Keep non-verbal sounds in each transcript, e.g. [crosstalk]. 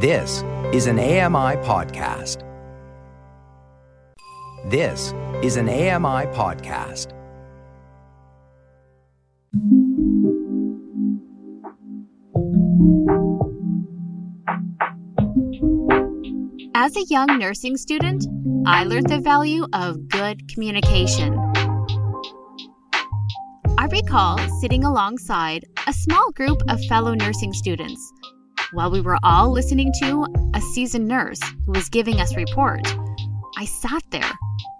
This is an AMI podcast. This is an AMI podcast. As a young nursing student, I learned the value of good communication. I recall sitting alongside a small group of fellow nursing students while we were all listening to a seasoned nurse who was giving us report. I sat there,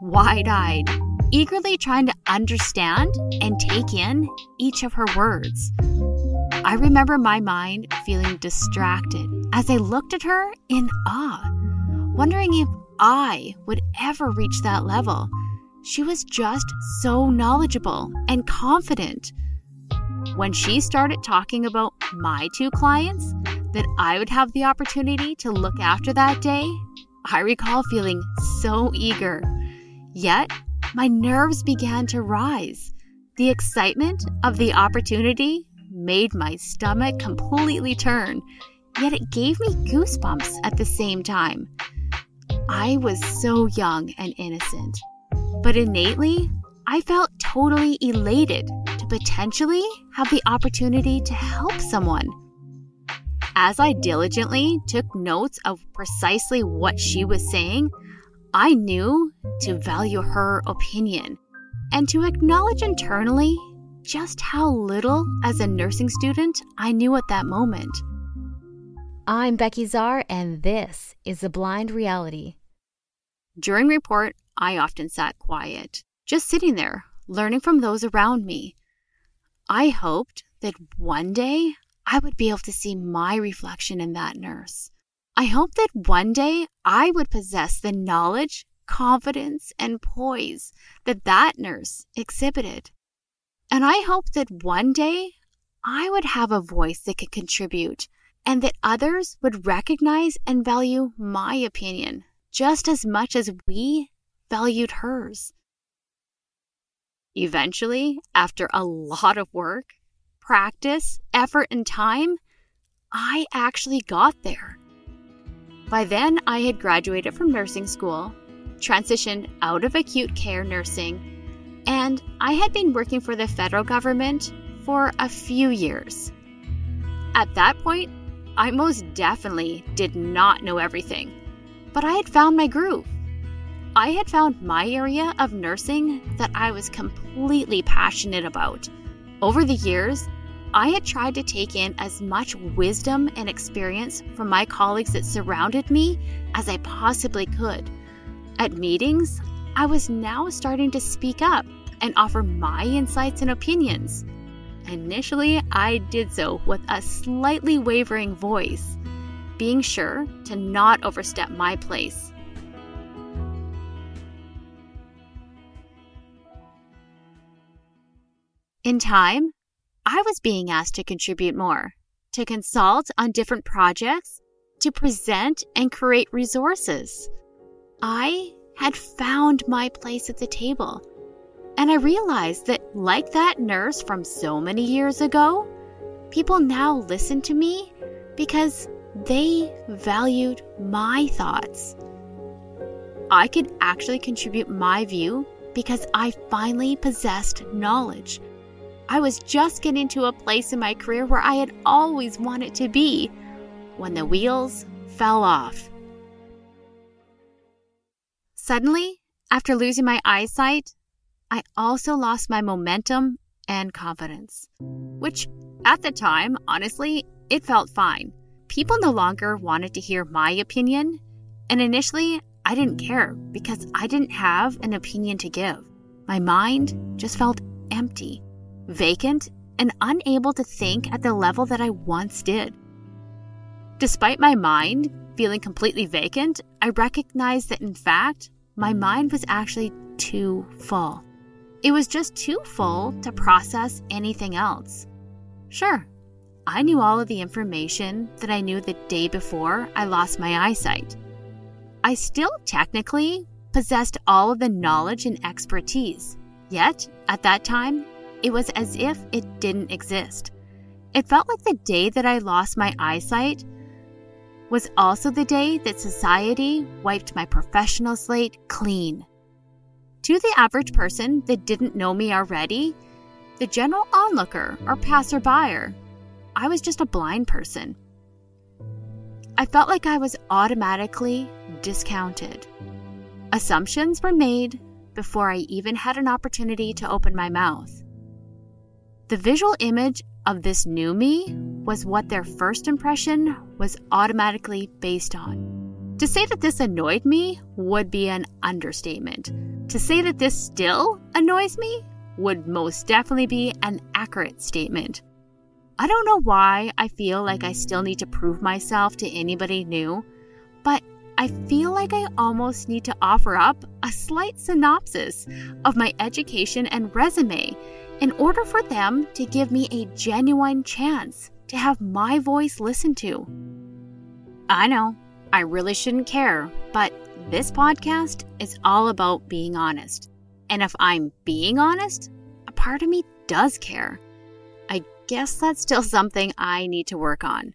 wide eyed, eagerly trying to understand and take in each of her words. I remember my mind feeling distracted as I looked at her in awe, wondering if I would ever reach that level. She was just so knowledgeable and confident. When she started talking about my two clients that I would have the opportunity to look after that day, I recall feeling so eager. Yet, my nerves began to rise. The excitement of the opportunity made my stomach completely turn, yet it gave me goosebumps at the same time. I was so young and innocent, but innately, I felt totally elated to potentially have the opportunity to help someone. As I diligently took notes of precisely what she was saying, I knew to value her opinion and to acknowledge internally just how little as a nursing student I knew at that moment. I'm Becki Czar, and this is The Blind Reality. During report, I often sat quiet, just sitting there, learning from those around me. I hoped that one day I would be able to see my reflection in that nurse. I hoped that one day I would possess the knowledge, confidence, and poise that that nurse exhibited. And I hoped that one day I would have a voice that could contribute and that others would recognize and value my opinion just as much as we valued hers. Eventually, after a lot of work, practice, effort, and time, I actually got there. By then, I had graduated from nursing school, transitioned out of acute care nursing, and I had been working for the federal government for a few years. At that point, I most definitely did not know everything, but I had found my groove. I had found my area of nursing that I was completely passionate about. Over the years, I had tried to take in as much wisdom and experience from my colleagues that surrounded me as I possibly could. At meetings, I was now starting to speak up and offer my insights and opinions. Initially, I did so with a slightly wavering voice, being sure to not overstep my place. In time, I was being asked to contribute more, to consult on different projects, to present and create resources. I had found my place at the table. And I realized that, like that nurse from so many years ago, people now listen to me because they valued my thoughts. I could actually contribute my view because I finally possessed knowledge I was just getting to a place in my career where I had always wanted to be when the wheels fell off. Suddenly, after losing my eyesight, I also lost my momentum and confidence, which at the time, honestly, it felt fine. People no longer wanted to hear my opinion, and initially, I didn't care because I didn't have an opinion to give. My mind just felt empty vacant, and unable to think at the level that I once did. Despite my mind feeling completely vacant, I recognized that in fact, my mind was actually too full. It was just too full to process anything else. Sure, I knew all of the information that I knew the day before I lost my eyesight. I still technically possessed all of the knowledge and expertise. Yet, at that time, it was as if it didn't exist. It felt like the day that I lost my eyesight, was also the day that society wiped my professional slate clean. To the average person that didn't know me already, the general onlooker or passerby, I was just a blind person. I felt like I was automatically discounted. Assumptions were made before I even had an opportunity to open my mouth. The visual image of this new me was what their first impression was automatically based on. To say that this annoyed me would be an understatement. To say that this still annoys me would most definitely be an accurate statement. I don't know why I feel like I still need to prove myself to anybody new, but I feel like I almost need to offer up a slight synopsis of my education and resume in order for them to give me a genuine chance to have my voice listened to. I know, I really shouldn't care, but this podcast is all about being honest. And if I'm being honest, a part of me does care I guess that's still [laughs] something I need to work on.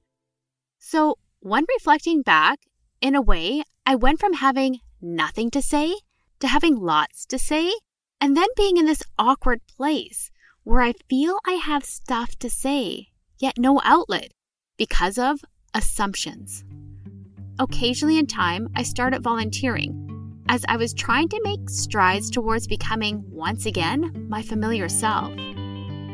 So, when reflecting back, in a way, I went from having nothing to say to having lots to say, and then being in this awkward place where I feel I have stuff to say, yet no outlet because of assumptions. Occasionally in time, I started volunteering as I was trying to make strides towards becoming once again my familiar self.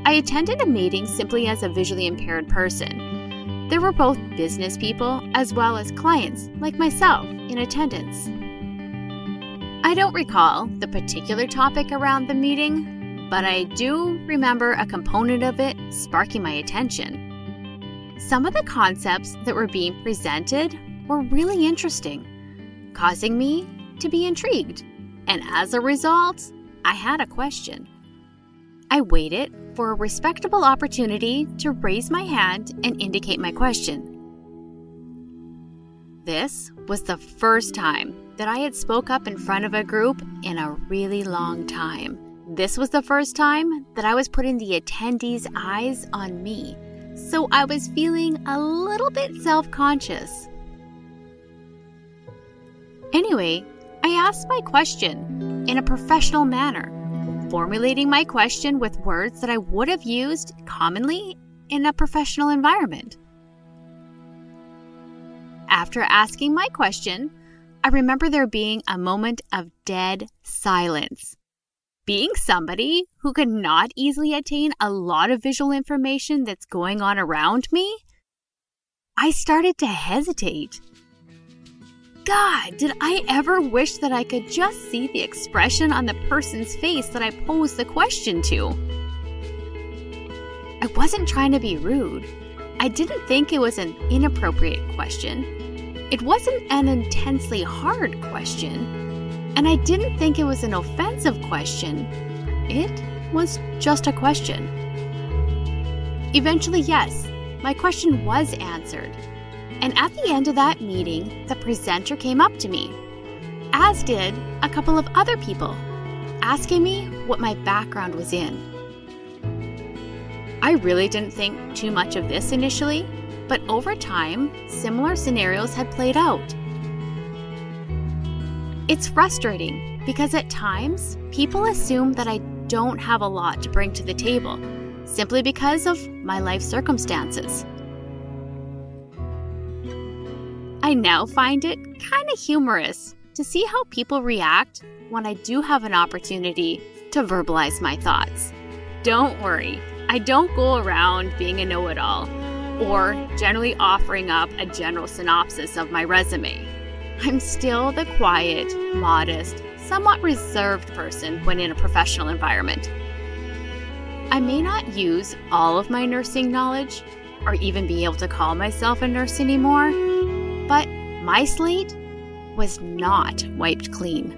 I attended a meeting simply as a visually impaired person. There were both business people as well as clients, like myself, in attendance. I don't recall the particular topic around the meeting, but I do remember a component of it sparking my attention. Some of the concepts that were being presented were really interesting, causing me to be intrigued. And as a result, I had a question. I waited for a respectable opportunity to raise my hand and indicate my question. This was the first time that I had spoke up in front of a group in a really long time. This was the first time that I was putting the attendees' eyes on me, so I was feeling a little bit self conscious. Anyway, I asked my question in a professional manner formulating my question with words that I would have used commonly in a professional environment. After asking my question, I remember there being a moment of dead silence. Being somebody who could not easily attain a lot of visual information that's going on around me, I started to hesitate. God, did I ever wish that I could just see the expression on the person's face that I posed the question to? I wasn't trying to be rude. I didn't think it was an inappropriate question. It wasn't an intensely hard question. And I didn't think it was an offensive question. It was just a question. Eventually, yes, my question was answered and at the end of that meeting, the presenter came up to me, as did a couple of other people, asking me what my background was in. I really didn't think too much of this initially, but over time, similar scenarios had played out. It's frustrating because at times people assume that I don't have a lot to bring to the table simply because of my life circumstances. I now find it kind of humorous to see how people react when I do have an opportunity to verbalize my thoughts. Don't worry, I don't go around being a know it all or generally offering up a general synopsis of my resume. I'm still the quiet, modest, somewhat reserved person when in a professional environment. I may not use all of my nursing knowledge or even be able to call myself a nurse anymore but my slate was not wiped clean.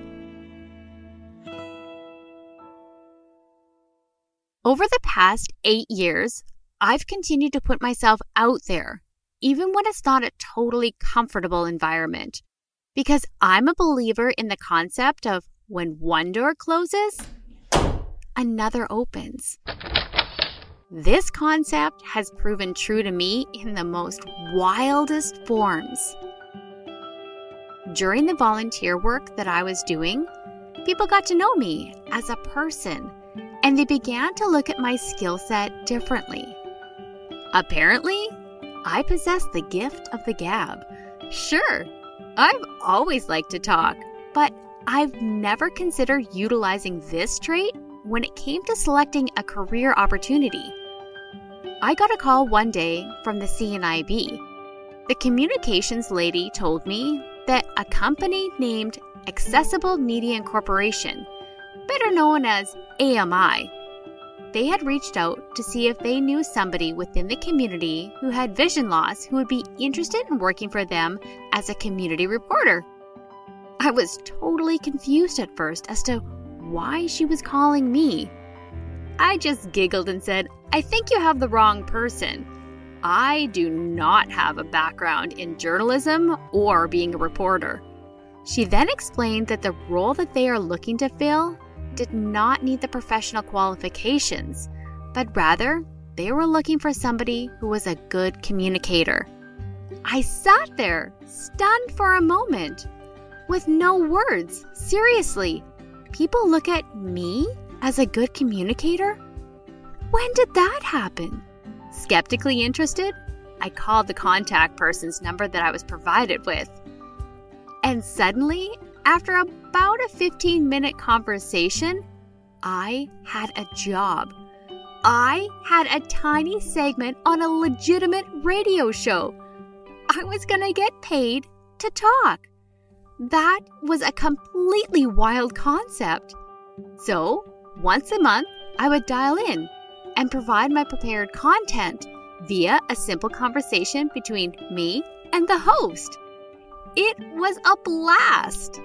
Over the past eight years, I've continued to put myself out there, even when it's not a totally comfortable environment, because I'm a believer in the concept of when one door closes, another opens. This concept has proven true to me in the most wildest forms. during the volunteer work that I was doing, people got to know me as a person and they began to look at my skill set differently. Apparently, I possess the gift of the gab. Sure, I've always liked to talk, but I've never considered utilizing this trait when it came to selecting a career opportunity. I got a call one day from the CNIB. The communications lady told me that a company named Accessible Media Incorporation, better known as AMI, they had reached out to see if they knew somebody within the community who had vision loss who would be interested in working for them as a community reporter. I was totally confused at first as to why she was calling me. I just giggled and said, I think you have the wrong person. I do not have a background in journalism or being a reporter. She then explained that the role that they are looking to fill did not need the professional qualifications, but rather they were looking for somebody who was a good communicator. I sat there, stunned for a moment, with no words. Seriously, people look at me as a good communicator? When did that happen? Skeptically interested, I called the contact person's number that I was provided with. And suddenly, after about a 15 minute conversation, I had a job. I had a tiny segment on a legitimate radio show. I was going to get paid to talk. That was a completely wild concept. So, once a month, I would dial in and provide my prepared content via a simple conversation between me and the host. It was a blast.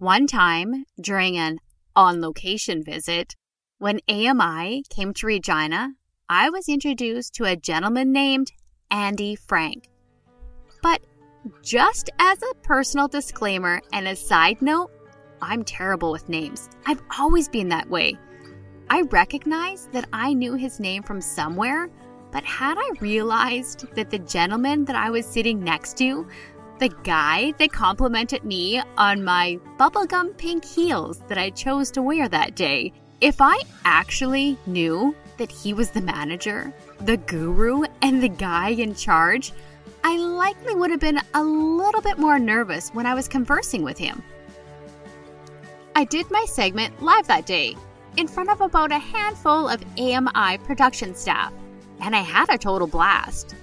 One time, during an on location visit, when AMI came to Regina, I was introduced to a gentleman named Andy Frank. But just as a personal disclaimer and a side note, I'm terrible with names. I've always been that way. I recognized that I knew his name from somewhere, but had I realized that the gentleman that I was sitting next to the guy that complimented me on my bubblegum pink heels that I chose to wear that day, if I actually knew that he was the manager, the guru, and the guy in charge, I likely would have been a little bit more nervous when I was conversing with him. I did my segment live that day in front of about a handful of AMI production staff, and I had a total blast.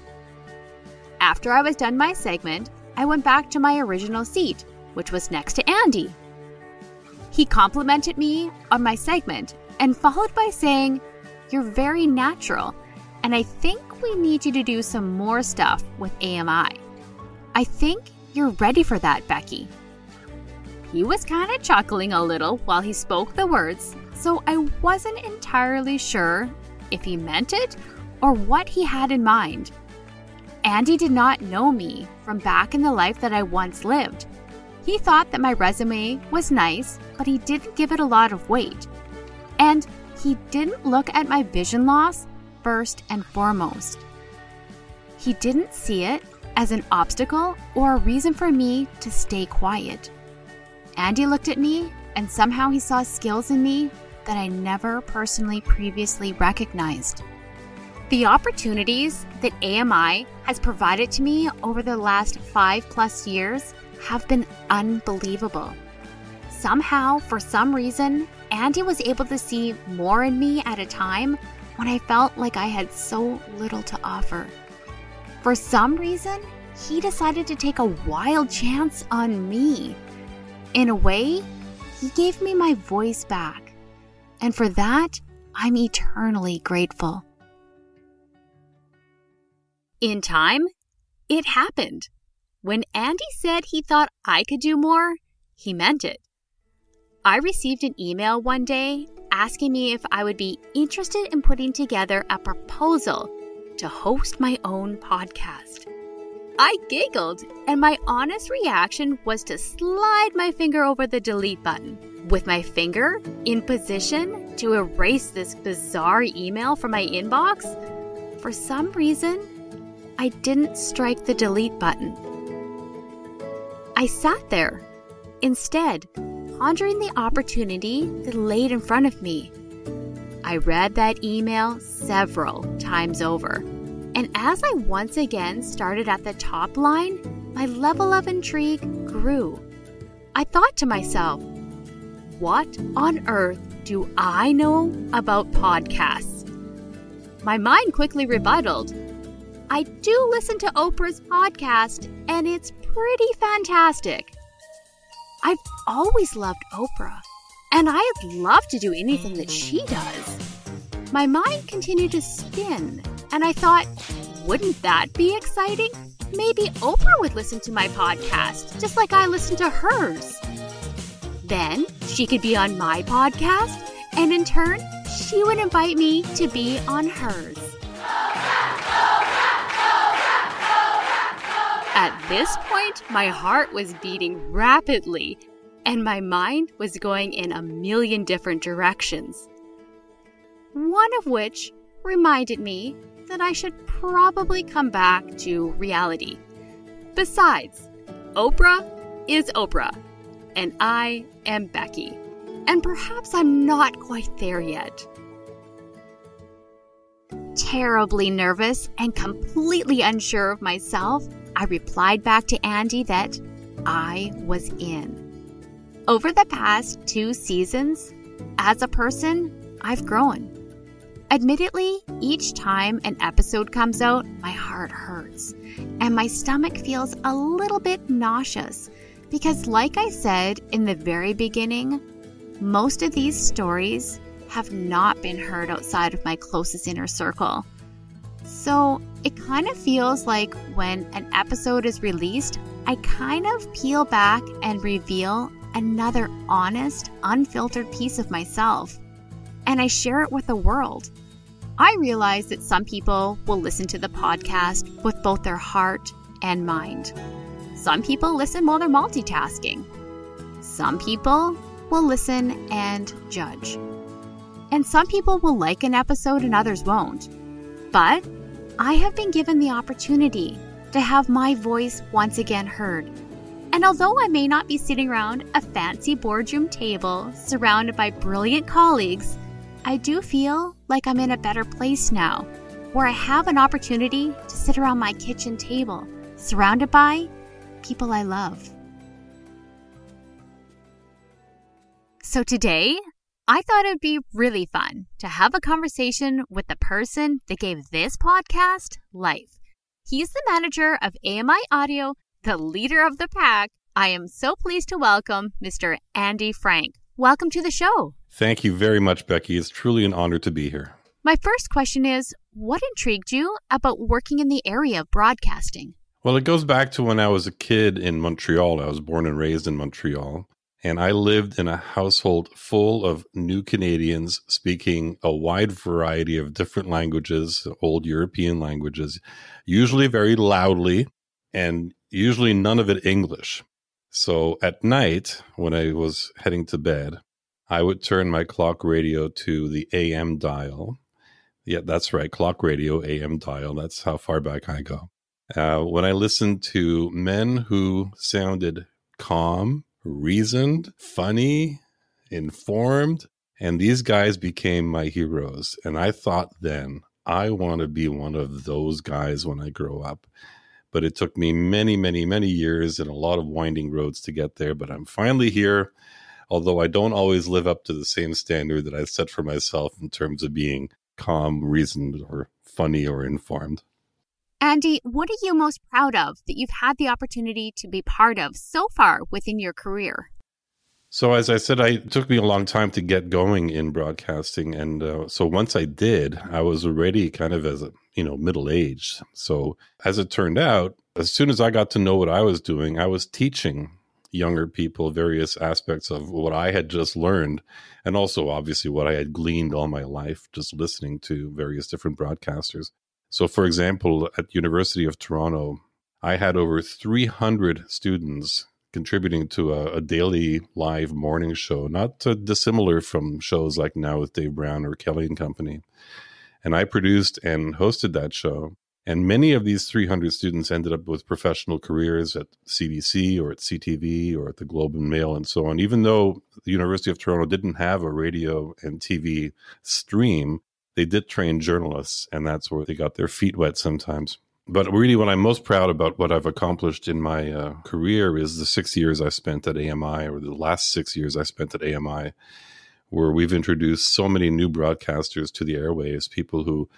After I was done my segment, I went back to my original seat, which was next to Andy. He complimented me on my segment and followed by saying, You're very natural, and I think we need you to do some more stuff with AMI. I think you're ready for that, Becki. He was kind of chuckling a little while he spoke the words, so I wasn't entirely sure if he meant it or what he had in mind. Andy did not know me from back in the life that I once lived. He thought that my resume was nice, but he didn't give it a lot of weight. And he didn't look at my vision loss first and foremost. He didn't see it as an obstacle or a reason for me to stay quiet. Andy looked at me, and somehow he saw skills in me that I never personally previously recognized. The opportunities that AMI has provided to me over the last five plus years have been unbelievable. Somehow, for some reason, Andy was able to see more in me at a time when I felt like I had so little to offer. For some reason, he decided to take a wild chance on me. In a way, he gave me my voice back. And for that, I'm eternally grateful. In time, it happened. When Andy said he thought I could do more, he meant it. I received an email one day asking me if I would be interested in putting together a proposal to host my own podcast. I giggled, and my honest reaction was to slide my finger over the delete button, with my finger in position to erase this bizarre email from my inbox. For some reason, I didn't strike the delete button. I sat there, instead, pondering the opportunity that laid in front of me. I read that email several times over, and as I once again started at the top line, my level of intrigue grew. I thought to myself, what on earth do I know about podcasts? My mind quickly rebutted. I do listen to Oprah's podcast, and it's pretty fantastic. I've always loved Oprah, and I'd love to do anything that she does. My mind continued to spin, and I thought, wouldn't that be exciting? Maybe Oprah would listen to my podcast, just like I listen to hers. Then she could be on my podcast, and in turn, she would invite me to be on hers. At this point, my heart was beating rapidly, and my mind was going in a million different directions. One of which reminded me that I should probably come back to reality. Besides, Oprah is Oprah, and I am Becki, and perhaps I'm not quite there yet terribly nervous and completely unsure of myself, I replied back to Andy that I was in. Over the past two seasons, as a person, I've grown. Admittedly, each time an episode comes out, my heart hurts and my stomach feels a little bit nauseous because, like I said in the very beginning, most of these stories have not been heard outside of my closest inner circle. So it kind of feels like when an episode is released, I kind of peel back and reveal another honest, unfiltered piece of myself. And I share it with the world. I realize that some people will listen to the podcast with both their heart and mind. Some people listen while they're multitasking. Some people will listen and judge. And some people will like an episode and others won't. But I have been given the opportunity to have my voice once again heard. And although I may not be sitting around a fancy boardroom table surrounded by brilliant colleagues, I do feel like I'm in a better place now, where I have an opportunity to sit around my kitchen table, surrounded by people I love. So today, I thought it'd be really fun to have a conversation with the person that gave this podcast life. He's the manager of AMI Audio, the leader of the pack. I am so pleased to welcome Mr. Andy Frank. Welcome to the show. Thank you very much, Becki. It's truly an honor to be here. My first question is What intrigued you about working in the area of broadcasting? Well, it goes back to when I was a kid in Montreal. I was born and raised in Montreal. And I lived in a household full of new Canadians speaking a wide variety of different languages, old European languages, usually very loudly and usually none of it English. So at night, when I was heading to bed, I would turn my clock radio to the AM dial. Yeah, that's right, clock radio, AM dial. That's how far back I go. Uh, when I listened to men who sounded calm, reasoned, funny, informed. And these guys became my heroes. And I thought then, I want to be one of those guys when I grow up. But it took me many, many, many years and a lot of winding roads to get there. But I'm finally here, although I don't always live up to the same standard that I set for myself in terms of being calm, reasoned, or funny or informed. Andy, what are you most proud of that you've had the opportunity to be part of so far within your career? So, as I said, I, it took me a long time to get going in broadcasting, and uh, so once I did, I was already kind of as a you know middle aged. So, as it turned out, as soon as I got to know what I was doing, I was teaching younger people various aspects of what I had just learned, and also obviously what I had gleaned all my life, just listening to various different broadcasters. So, for example, at University of Toronto, I had over 300 students contributing to a, a daily live morning show, not dissimilar from shows like now with Dave Brown or Kelly and Company. And I produced and hosted that show. And many of these 300 students ended up with professional careers at CBC or at CTV or at the Globe and Mail and so on. Even though the University of Toronto didn't have a radio and TV stream, they did train journalists, and that's where they got their feet wet sometimes. But really, what I'm most proud about what I've accomplished in my uh, career is the six years I spent at AMI, or the last six years I spent at AMI, where we've introduced so many new broadcasters to the airwaves, people who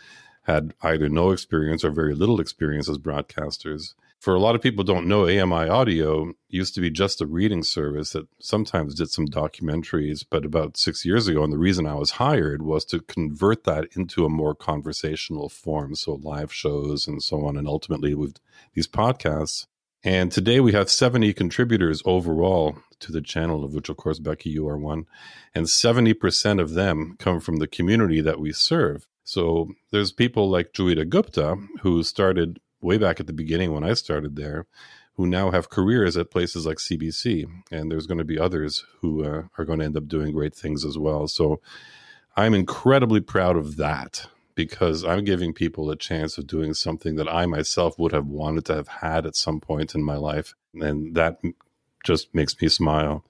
had either no experience or very little experience as broadcasters. For a lot of people don't know, AMI Audio used to be just a reading service that sometimes did some documentaries, but about six years ago, and the reason I was hired was to convert that into a more conversational form, so live shows and so on, and ultimately with these podcasts. And today we have 70 contributors overall to the channel, of which, of course, Becki, you are one. And 70% of them come from the community that we serve. So there's people like Joeita Gupta who started way back at the beginning when I started there, who now have careers at places like CBC, and there's going to be others who uh, are going to end up doing great things as well. So I'm incredibly proud of that because I'm giving people a chance of doing something that I myself would have wanted to have had at some point in my life, and that just makes me smile.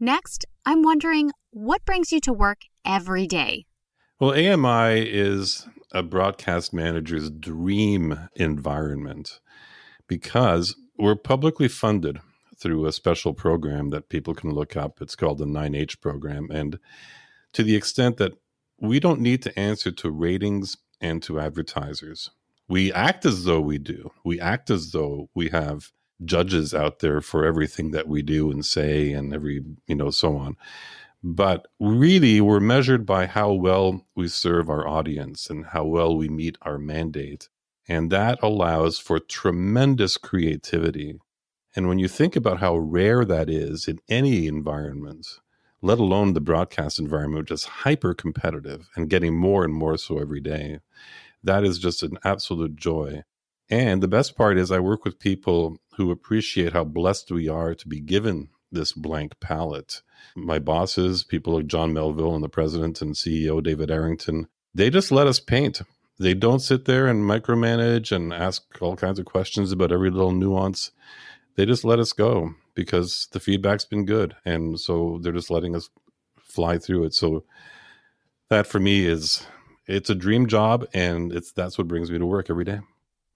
Next, I'm wondering what brings you to work every day? Well, AMI is a broadcast manager's dream environment because we're publicly funded through a special program that people can look up. It's called the 9H program. And to the extent that we don't need to answer to ratings and to advertisers, we act as though we do. We act as though we have judges out there for everything that we do and say and every, you know, so on. But really, we're measured by how well we serve our audience and how well we meet our mandate. And that allows for tremendous creativity. And when you think about how rare that is in any environment, let alone the broadcast environment, which is hyper competitive and getting more and more so every day, that is just an absolute joy. And the best part is, I work with people who appreciate how blessed we are to be given this blank palette. My bosses, people like John Melville and the president and CEO David Errington, they just let us paint. They don't sit there and micromanage and ask all kinds of questions about every little nuance. They just let us go because the feedback's been good. And so they're just letting us fly through it. So that for me is it's a dream job and it's that's what brings me to work every day.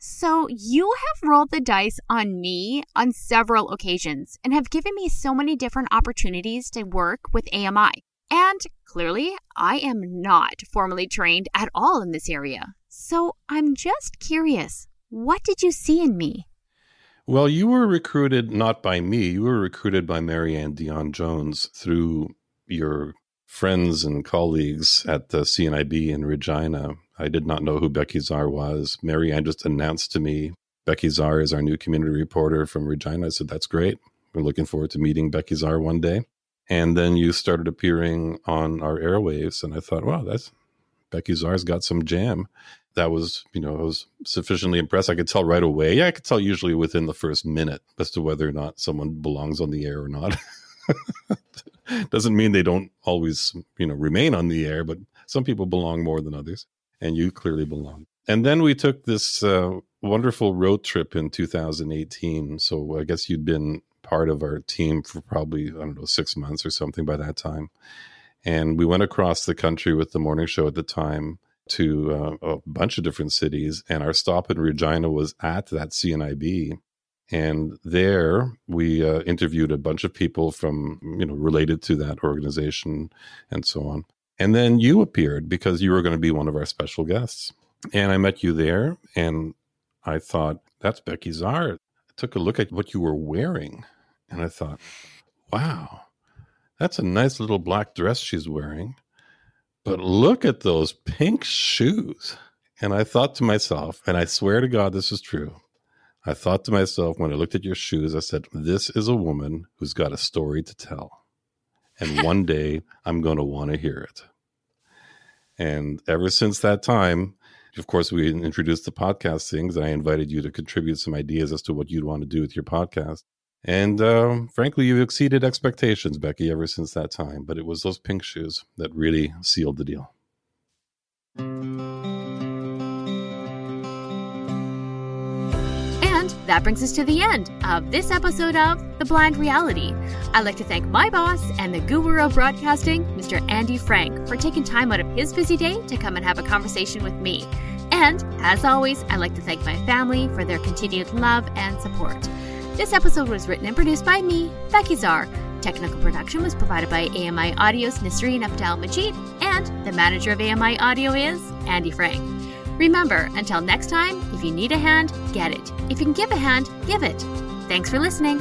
So, you have rolled the dice on me on several occasions and have given me so many different opportunities to work with AMI. And clearly, I am not formally trained at all in this area. So, I'm just curious what did you see in me? Well, you were recruited not by me, you were recruited by Marianne Dion Jones through your friends and colleagues at the CNIB in Regina I did not know who Becki Czar was. Marianne just announced to me Becki Czar is our new community reporter from Regina. I said, That's great. We're looking forward to meeting Becki Czar one day. And then you started appearing on our airwaves. And I thought, wow, that's Becki Czar's got some jam. That was, you know, I was sufficiently impressed. I could tell right away. Yeah, I could tell usually within the first minute as to whether or not someone belongs on the air or not. [laughs] Doesn't mean they don't always, you know, remain on the air, but some people belong more than others and you clearly belong. And then we took this uh, wonderful road trip in 2018. So I guess you'd been part of our team for probably, I don't know, six months or something by that time. And we went across the country with the morning show at the time to uh, a bunch of different cities. And our stop in Regina was at that CNIB. And there we uh, interviewed a bunch of people from, you know, related to that organization and so on. And then you appeared because you were going to be one of our special guests. And I met you there and I thought, that's Becki Czar. I took a look at what you were wearing and I thought, wow, that's a nice little black dress she's wearing. But look at those pink shoes. And I thought to myself, and I swear to God, this is true. I thought to myself when I looked at your shoes, I said, This is a woman who's got a story to tell. And one [laughs] day I'm going to want to hear it. And ever since that time, of course, we introduced the podcast things. I invited you to contribute some ideas as to what you'd want to do with your podcast. And um, frankly, you've exceeded expectations, Becki, ever since that time. But it was those pink shoes that really sealed the deal. That brings us to the end of this episode of The Blind Reality. I'd like to thank my boss and the guru of broadcasting, Mr. Andy Frank, for taking time out of his busy day to come and have a conversation with me. And as always, I'd like to thank my family for their continued love and support. This episode was written and produced by me, Becki Czar. Technical production was provided by AMI Audio's Nasreen Abdel Majid, and the manager of AMI Audio is Andy Frank. Remember, until next time, if you need a hand, get it. If you can give a hand, give it. Thanks for listening.